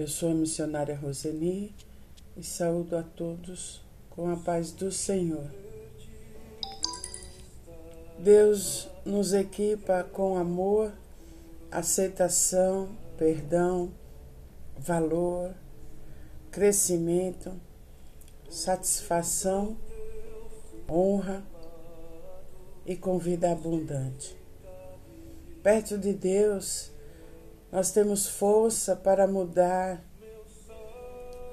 Eu sou a missionária Roseni e saúdo a todos com a paz do Senhor. Deus nos equipa com amor, aceitação, perdão, valor, crescimento, satisfação, honra e com vida abundante. Perto de Deus, nós temos força para mudar.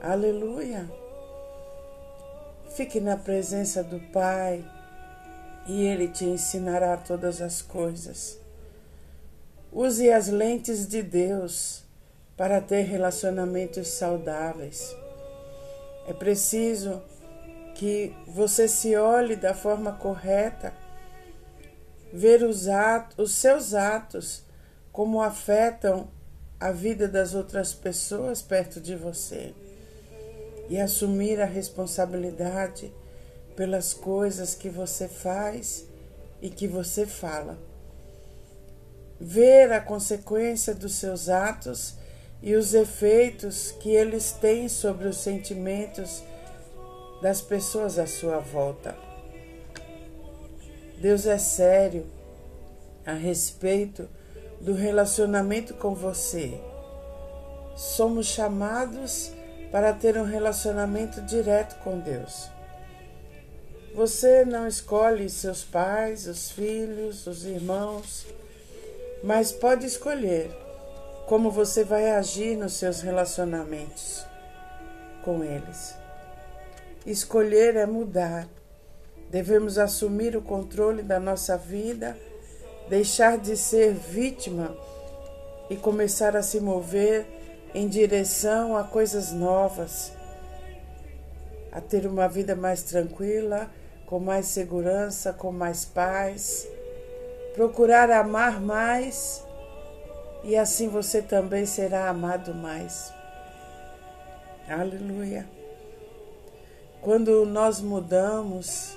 Aleluia! Fique na presença do Pai e Ele te ensinará todas as coisas. Use as lentes de Deus para ter relacionamentos saudáveis. É preciso que você se olhe da forma correta, ver os, atos, os seus atos como afetam a vida das outras pessoas perto de você e assumir a responsabilidade pelas coisas que você faz e que você fala. Ver a consequência dos seus atos e os efeitos que eles têm sobre os sentimentos das pessoas à sua volta. Deus é sério a respeito do relacionamento com você. Somos chamados para ter um relacionamento direto com Deus. Você não escolhe seus pais, os filhos, os irmãos, mas pode escolher como você vai agir nos seus relacionamentos com eles. Escolher é mudar. Devemos assumir o controle da nossa vida deixar de ser vítima e começar a se mover em direção a coisas novas, a ter uma vida mais tranquila, com mais segurança, com mais paz, procurar amar mais e assim você também será amado mais. Aleluia. Quando nós mudamos,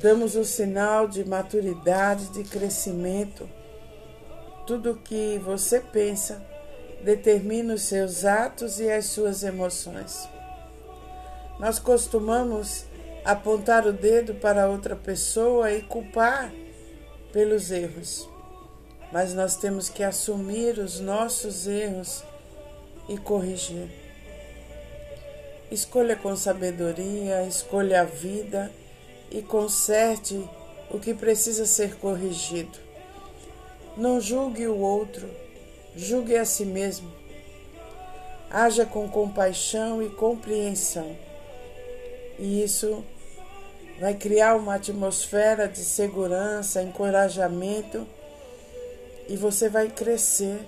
damos o sinal de maturidade, de crescimento. Tudo que você pensa determina os seus atos e as suas emoções. Nós costumamos apontar o dedo para outra pessoa e culpar pelos erros, mas nós temos que assumir os nossos erros e corrigir. Escolha com sabedoria, escolha a vida e conserte o que precisa ser corrigido. Não julgue o outro, julgue a si mesmo. Haja com compaixão e compreensão. E isso vai criar uma atmosfera de segurança, encorajamento, e você vai crescer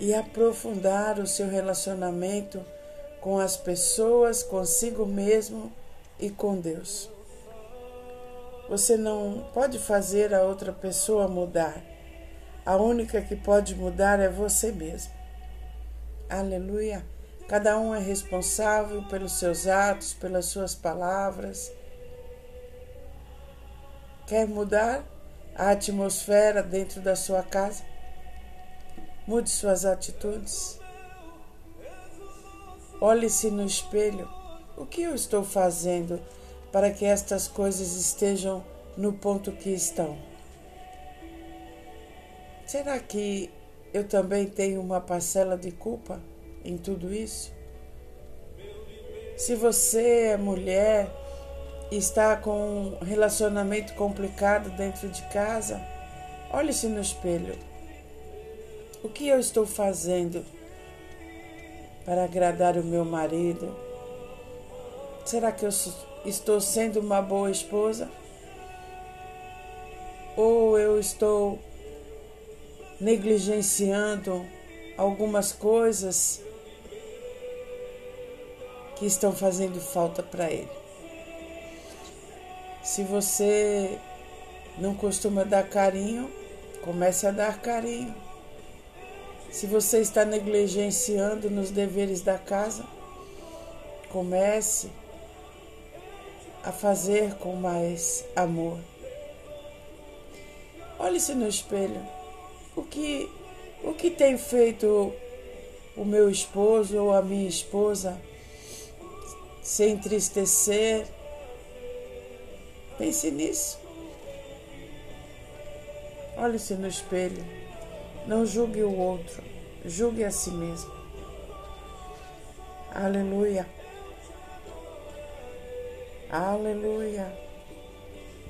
e aprofundar o seu relacionamento com as pessoas, consigo mesmo e com Deus. Você não pode fazer a outra pessoa mudar. A única que pode mudar é você mesmo. Aleluia. Cada um é responsável pelos seus atos, pelas suas palavras. Quer mudar a atmosfera dentro da sua casa? Mude suas atitudes. Olhe-se no espelho. O que eu estou fazendo para que estas coisas estejam no ponto que estão. Será que eu também tenho uma parcela de culpa em tudo isso? Se você é mulher e está com um relacionamento complicado dentro de casa, olhe-se no espelho. O que eu estou fazendo para agradar o meu marido? Será que eu estou sendo uma boa esposa? Ou eu estou negligenciando algumas coisas que estão fazendo falta para ele? Se você não costuma dar carinho, comece a dar carinho. Se você está negligenciando nos deveres da casa, comece a fazer com mais amor. Olhe-se no espelho. O que, o que tem feito o meu esposo ou a minha esposa se entristecer. Pense nisso. Olhe-se no espelho. Não julgue o outro, julgue a si mesmo. Aleluia. Aleluia.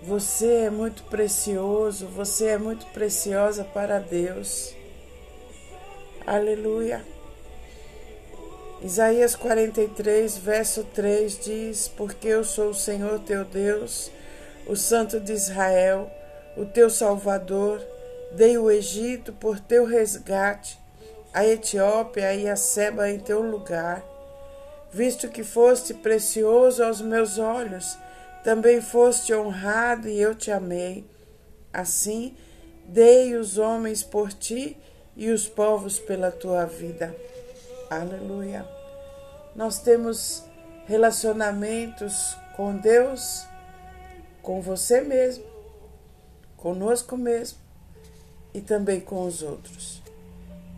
Você é muito precioso, você é muito preciosa para Deus. Aleluia. Isaías 43, verso 3 diz: Porque eu sou o Senhor teu Deus, o Santo de Israel, o teu Salvador, dei o Egito por teu resgate, a Etiópia e a Seba em teu lugar. Visto que foste precioso aos meus olhos, também foste honrado e eu te amei. Assim, dei os homens por ti e os povos pela tua vida. Aleluia. Nós temos relacionamentos com Deus, com você mesmo, conosco mesmo e também com os outros.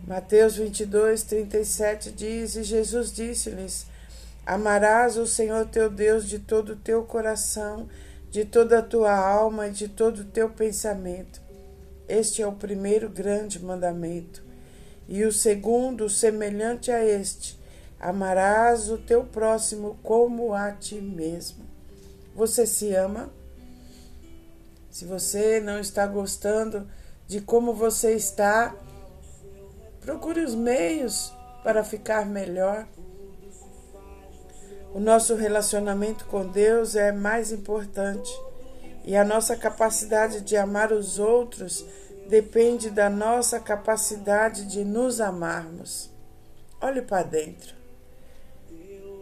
Mateus 22, 37 diz: E Jesus disse-lhes: Amarás o Senhor teu Deus de todo o teu coração, de toda a tua alma e de todo o teu pensamento. Este é o primeiro grande mandamento. E o segundo, semelhante a este: amarás o teu próximo como a ti mesmo. Você se ama? Se você não está gostando de como você está, procure os meios para ficar melhor. O nosso relacionamento com Deus é mais importante e a nossa capacidade de amar os outros depende da nossa capacidade de nos amarmos. Olhe para dentro.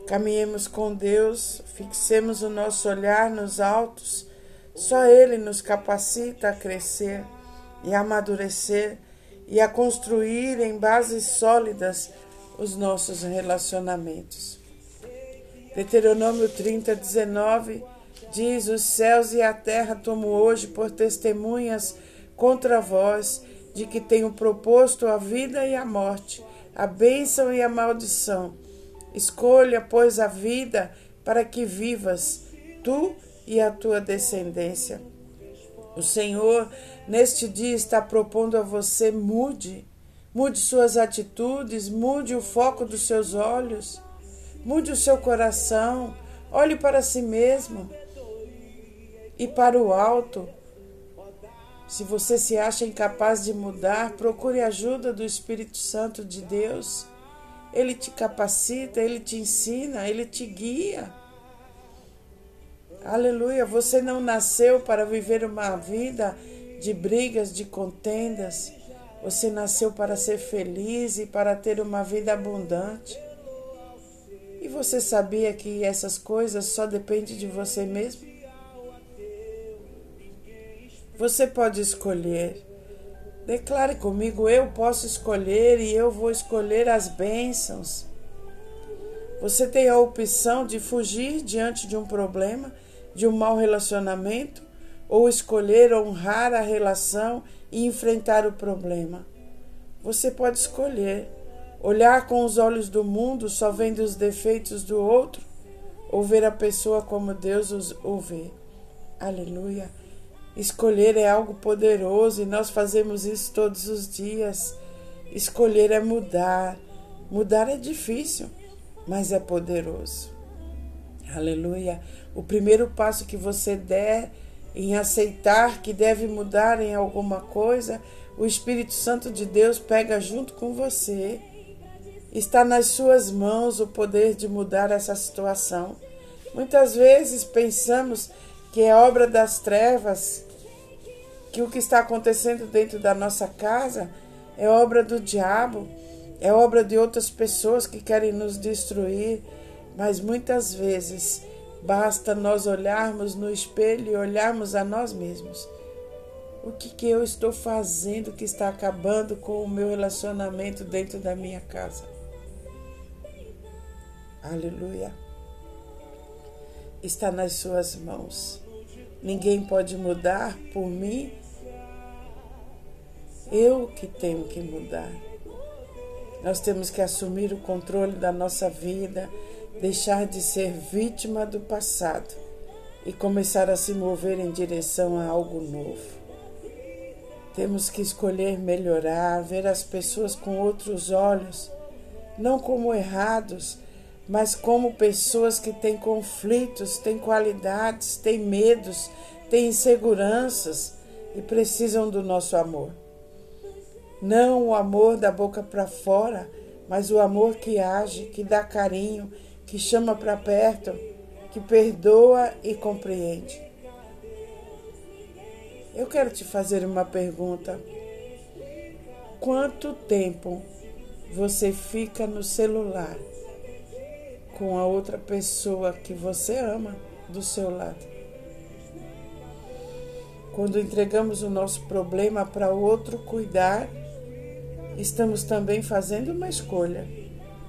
Caminhemos com Deus, fixemos o nosso olhar nos altos. Só Ele nos capacita a crescer e a amadurecer e a construir em bases sólidas os nossos relacionamentos. Deuteronômio 30, 19 diz: Os céus e a terra tomo hoje por testemunhas contra vós de que tenho proposto a vida e a morte, a bênção e a maldição. Escolha, pois, a vida para que vivas, tu e a tua descendência. O Senhor, neste dia, está propondo a você: mude, mude suas atitudes, mude o foco dos seus olhos, mude o seu coração, olhe para si mesmo e para o alto se você se acha incapaz de mudar, procure a ajuda do Espírito Santo de Deus. Ele te capacita, ele te ensina, ele te guia. Aleluia. Você não nasceu para viver uma vida de brigas, de contendas. Você nasceu para ser feliz e para ter uma vida abundante. Você sabia que essas coisas só dependem de você mesmo? Você pode escolher. Declare comigo: eu posso escolher e eu vou escolher as bênçãos. Você tem a opção de fugir diante de um problema, de um mau relacionamento, ou escolher honrar a relação e enfrentar o problema. Você pode escolher olhar com os olhos do mundo, só vendo os defeitos do outro, ou ver a pessoa como Deus o vê. Aleluia. Escolher é algo poderoso e nós fazemos isso todos os dias. Escolher é mudar. Mudar é difícil, mas é poderoso. Aleluia. O primeiro passo que você der em aceitar que deve mudar em alguma coisa, o Espírito Santo de Deus pega junto com você. Está nas suas mãos o poder de mudar essa situação. Muitas vezes pensamos que é obra das trevas, que o que está acontecendo dentro da nossa casa é obra do diabo, é obra de outras pessoas que querem nos destruir, mas muitas vezes basta nós olharmos no espelho e olharmos a nós mesmos. O que, que eu estou fazendo que está acabando com o meu relacionamento dentro da minha casa? Aleluia. Está nas suas mãos. Ninguém pode mudar por mim eu que tenho que mudar. Nós temos que assumir o controle da nossa vida, deixar de ser vítima do passado e começar a se mover em direção a algo novo. Temos que escolher melhorar, ver as pessoas com outros olhos, não como errados, mas como pessoas que têm conflitos, têm qualidades, têm medos, têm inseguranças e precisam do nosso amor. Não o amor da boca para fora, mas o amor que age, que dá carinho, que chama para perto, que perdoa e compreende. Eu quero te fazer uma pergunta. Quanto tempo você fica no celular com a outra pessoa que você ama do seu lado? Quando entregamos o nosso problema para o outro cuidar, estamos também fazendo uma escolha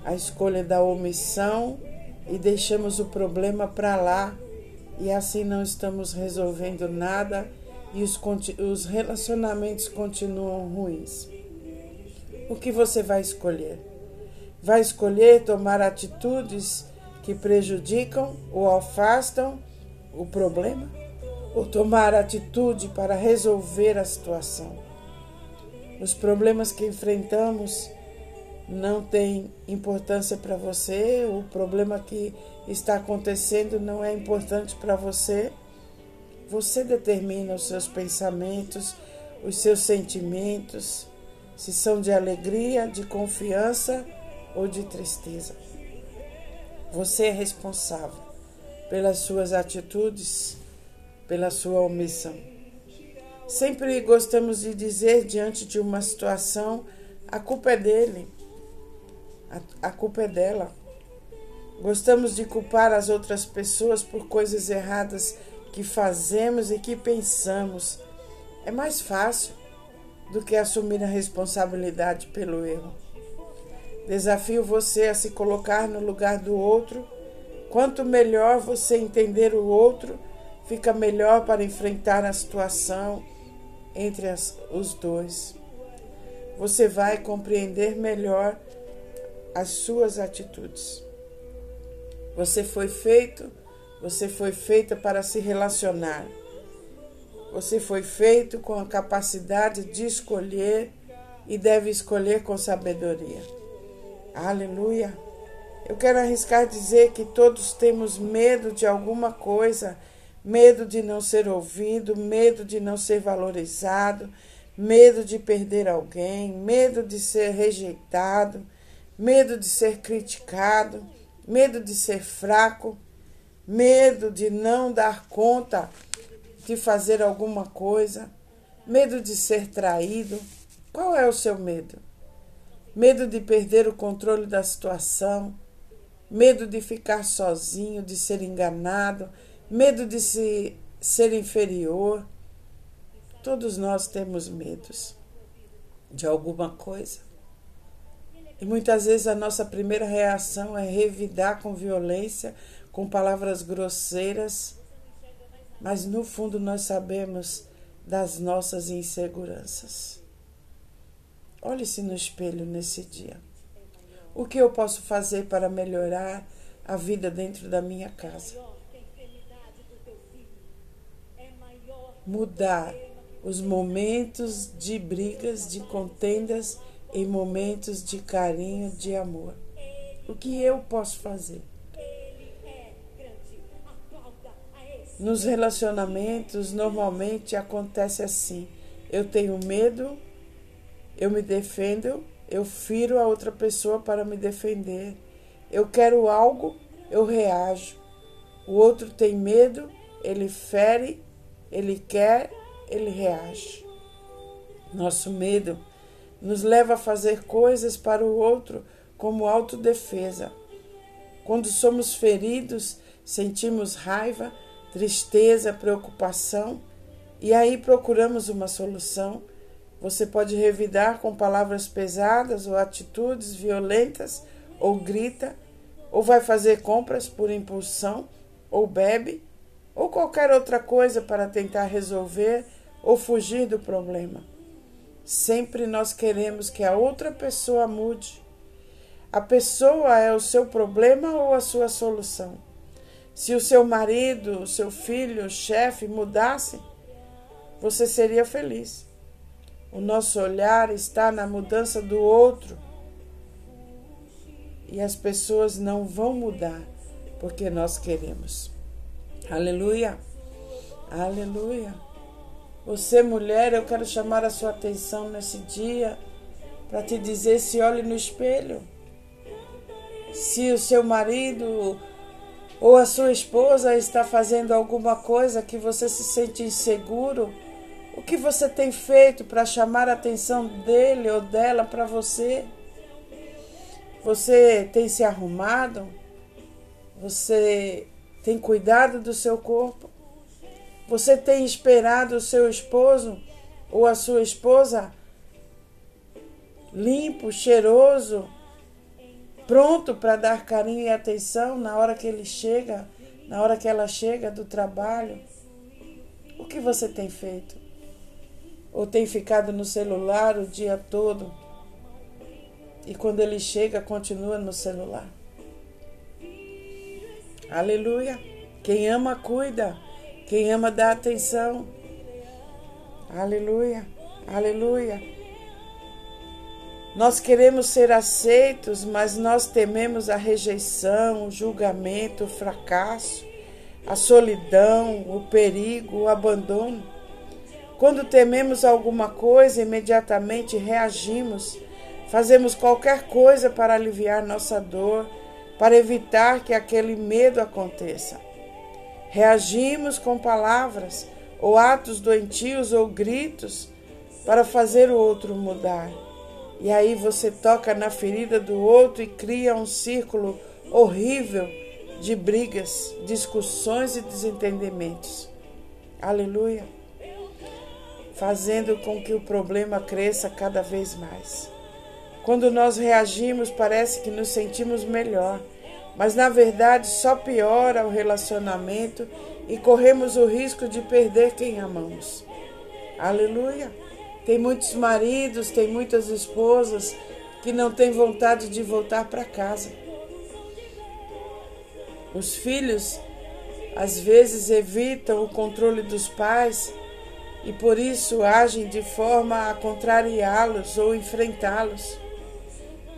a escolha da omissão e deixamos o problema para lá e assim não estamos resolvendo nada e os, os relacionamentos continuam ruins. O que você vai escolher? Vai escolher tomar atitudes que prejudicam ou afastam o problema? Ou tomar atitude para resolver a situação? Os problemas que enfrentamos não têm importância para você, o problema que está acontecendo não é importante para você você determina os seus pensamentos, os seus sentimentos, se são de alegria, de confiança ou de tristeza. Você é responsável pelas suas atitudes, pela sua omissão. Sempre gostamos de dizer diante de uma situação: a culpa é dele, a, a culpa é dela. Gostamos de culpar as outras pessoas por coisas erradas que fazemos e que pensamos é mais fácil do que assumir a responsabilidade pelo erro. Desafio você a se colocar no lugar do outro. Quanto melhor você entender o outro, fica melhor para enfrentar a situação entre as, os dois. Você vai compreender melhor as suas atitudes. Você foi feito você foi feita para se relacionar. Você foi feito com a capacidade de escolher e deve escolher com sabedoria. Aleluia. Eu quero arriscar dizer que todos temos medo de alguma coisa, medo de não ser ouvido, medo de não ser valorizado, medo de perder alguém, medo de ser rejeitado, medo de ser criticado, medo de ser fraco medo de não dar conta de fazer alguma coisa, medo de ser traído. Qual é o seu medo? Medo de perder o controle da situação, medo de ficar sozinho, de ser enganado, medo de se, ser inferior. Todos nós temos medos de alguma coisa. E muitas vezes a nossa primeira reação é revidar com violência com palavras grosseiras, mas no fundo nós sabemos das nossas inseguranças. Olhe-se no espelho nesse dia. O que eu posso fazer para melhorar a vida dentro da minha casa? Mudar os momentos de brigas, de contendas, em momentos de carinho, de amor. O que eu posso fazer? Nos relacionamentos, normalmente acontece assim: eu tenho medo, eu me defendo, eu firo a outra pessoa para me defender. Eu quero algo, eu reajo. O outro tem medo, ele fere, ele quer, ele reage. Nosso medo nos leva a fazer coisas para o outro como autodefesa. Quando somos feridos, sentimos raiva, tristeza, preocupação, e aí procuramos uma solução. Você pode revidar com palavras pesadas ou atitudes violentas, ou grita, ou vai fazer compras por impulsão, ou bebe, ou qualquer outra coisa para tentar resolver ou fugir do problema. Sempre nós queremos que a outra pessoa mude, A pessoa é o seu problema ou a sua solução? Se o seu marido, o seu filho, o chefe mudasse, você seria feliz. O nosso olhar está na mudança do outro. E as pessoas não vão mudar porque nós queremos. Aleluia. Aleluia. Você, mulher, eu quero chamar a sua atenção nesse dia para te dizer: se olhe no espelho. Se o seu marido ou a sua esposa está fazendo alguma coisa que você se sente inseguro, o que você tem feito para chamar a atenção dele ou dela para você? Você tem se arrumado? Você tem cuidado do seu corpo? Você tem esperado o seu esposo ou a sua esposa limpo, cheiroso, pronto para dar carinho e atenção na hora que ele chega, na hora que ela chega do trabalho? O que você tem feito? Ou tem ficado no celular o dia todo e quando ele chega continua no celular? Aleluia! Quem ama, cuida. Quem ama, dá atenção. Aleluia! Aleluia! Nós queremos ser aceitos, mas nós tememos a rejeição, o julgamento, o fracasso, a solidão, o perigo, o abandono. Quando tememos alguma coisa, imediatamente reagimos, fazemos qualquer coisa para aliviar nossa dor, para evitar que aquele medo aconteça. Reagimos com palavras, ou atos doentios, ou gritos, para fazer o outro mudar. E aí você toca na ferida do outro e cria um círculo horrível de brigas, discussões e desentendimentos. Aleluia. Fazendo com que o problema cresça cada vez mais. Quando nós reagimos, parece que nos sentimos melhor, mas na verdade só piora o relacionamento e corremos o risco de perder quem amamos. Aleluia. Tem muitos maridos, tem muitas esposas que não têm vontade de voltar para casa. Os filhos às vezes evitam o controle dos pais e por isso agem de forma a contrariá-los ou enfrentá-los.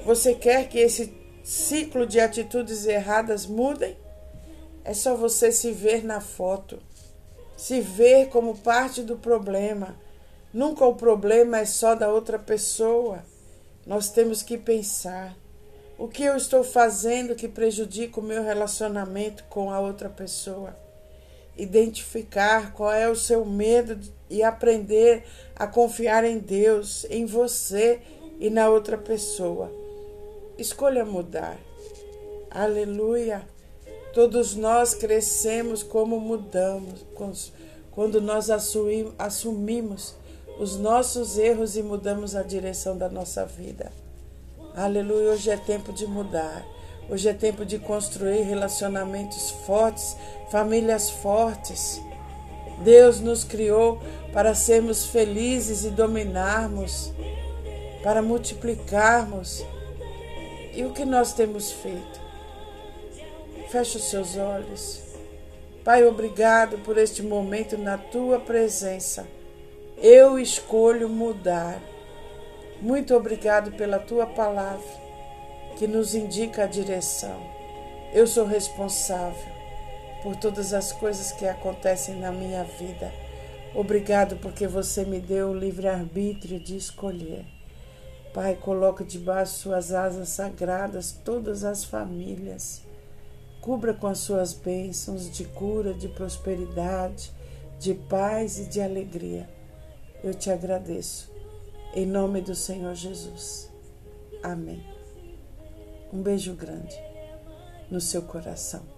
Você quer que esse ciclo de atitudes erradas mudem? É só você se ver na foto, se ver como parte do problema Nunca o problema é só da outra pessoa. Nós temos que pensar: o que eu estou fazendo que prejudica o meu relacionamento com a outra pessoa? Identificar qual é o seu medo e aprender a confiar em Deus, em você e na outra pessoa. Escolha mudar. Aleluia! Todos nós crescemos como mudamos, quando nós assumimos os nossos erros e mudamos a direção da nossa vida. Aleluia, hoje é tempo de mudar. Hoje é tempo de construir relacionamentos fortes, famílias fortes. Deus nos criou para sermos felizes e dominarmos, para multiplicarmos. E o que nós temos feito? Feche os seus olhos. Pai, obrigado por este momento na tua presença. Eu escolho mudar. Muito obrigado pela tua palavra que nos indica a direção. Eu sou responsável por todas as coisas que acontecem na minha vida. Obrigado porque você me deu o livre-arbítrio de escolher. Pai, coloca debaixo suas asas sagradas todas as famílias. Cubra com as suas bênçãos de cura, de prosperidade, de paz e de alegria. Eu te agradeço. Em nome do Senhor Jesus. Amém. Um beijo grande no seu coração.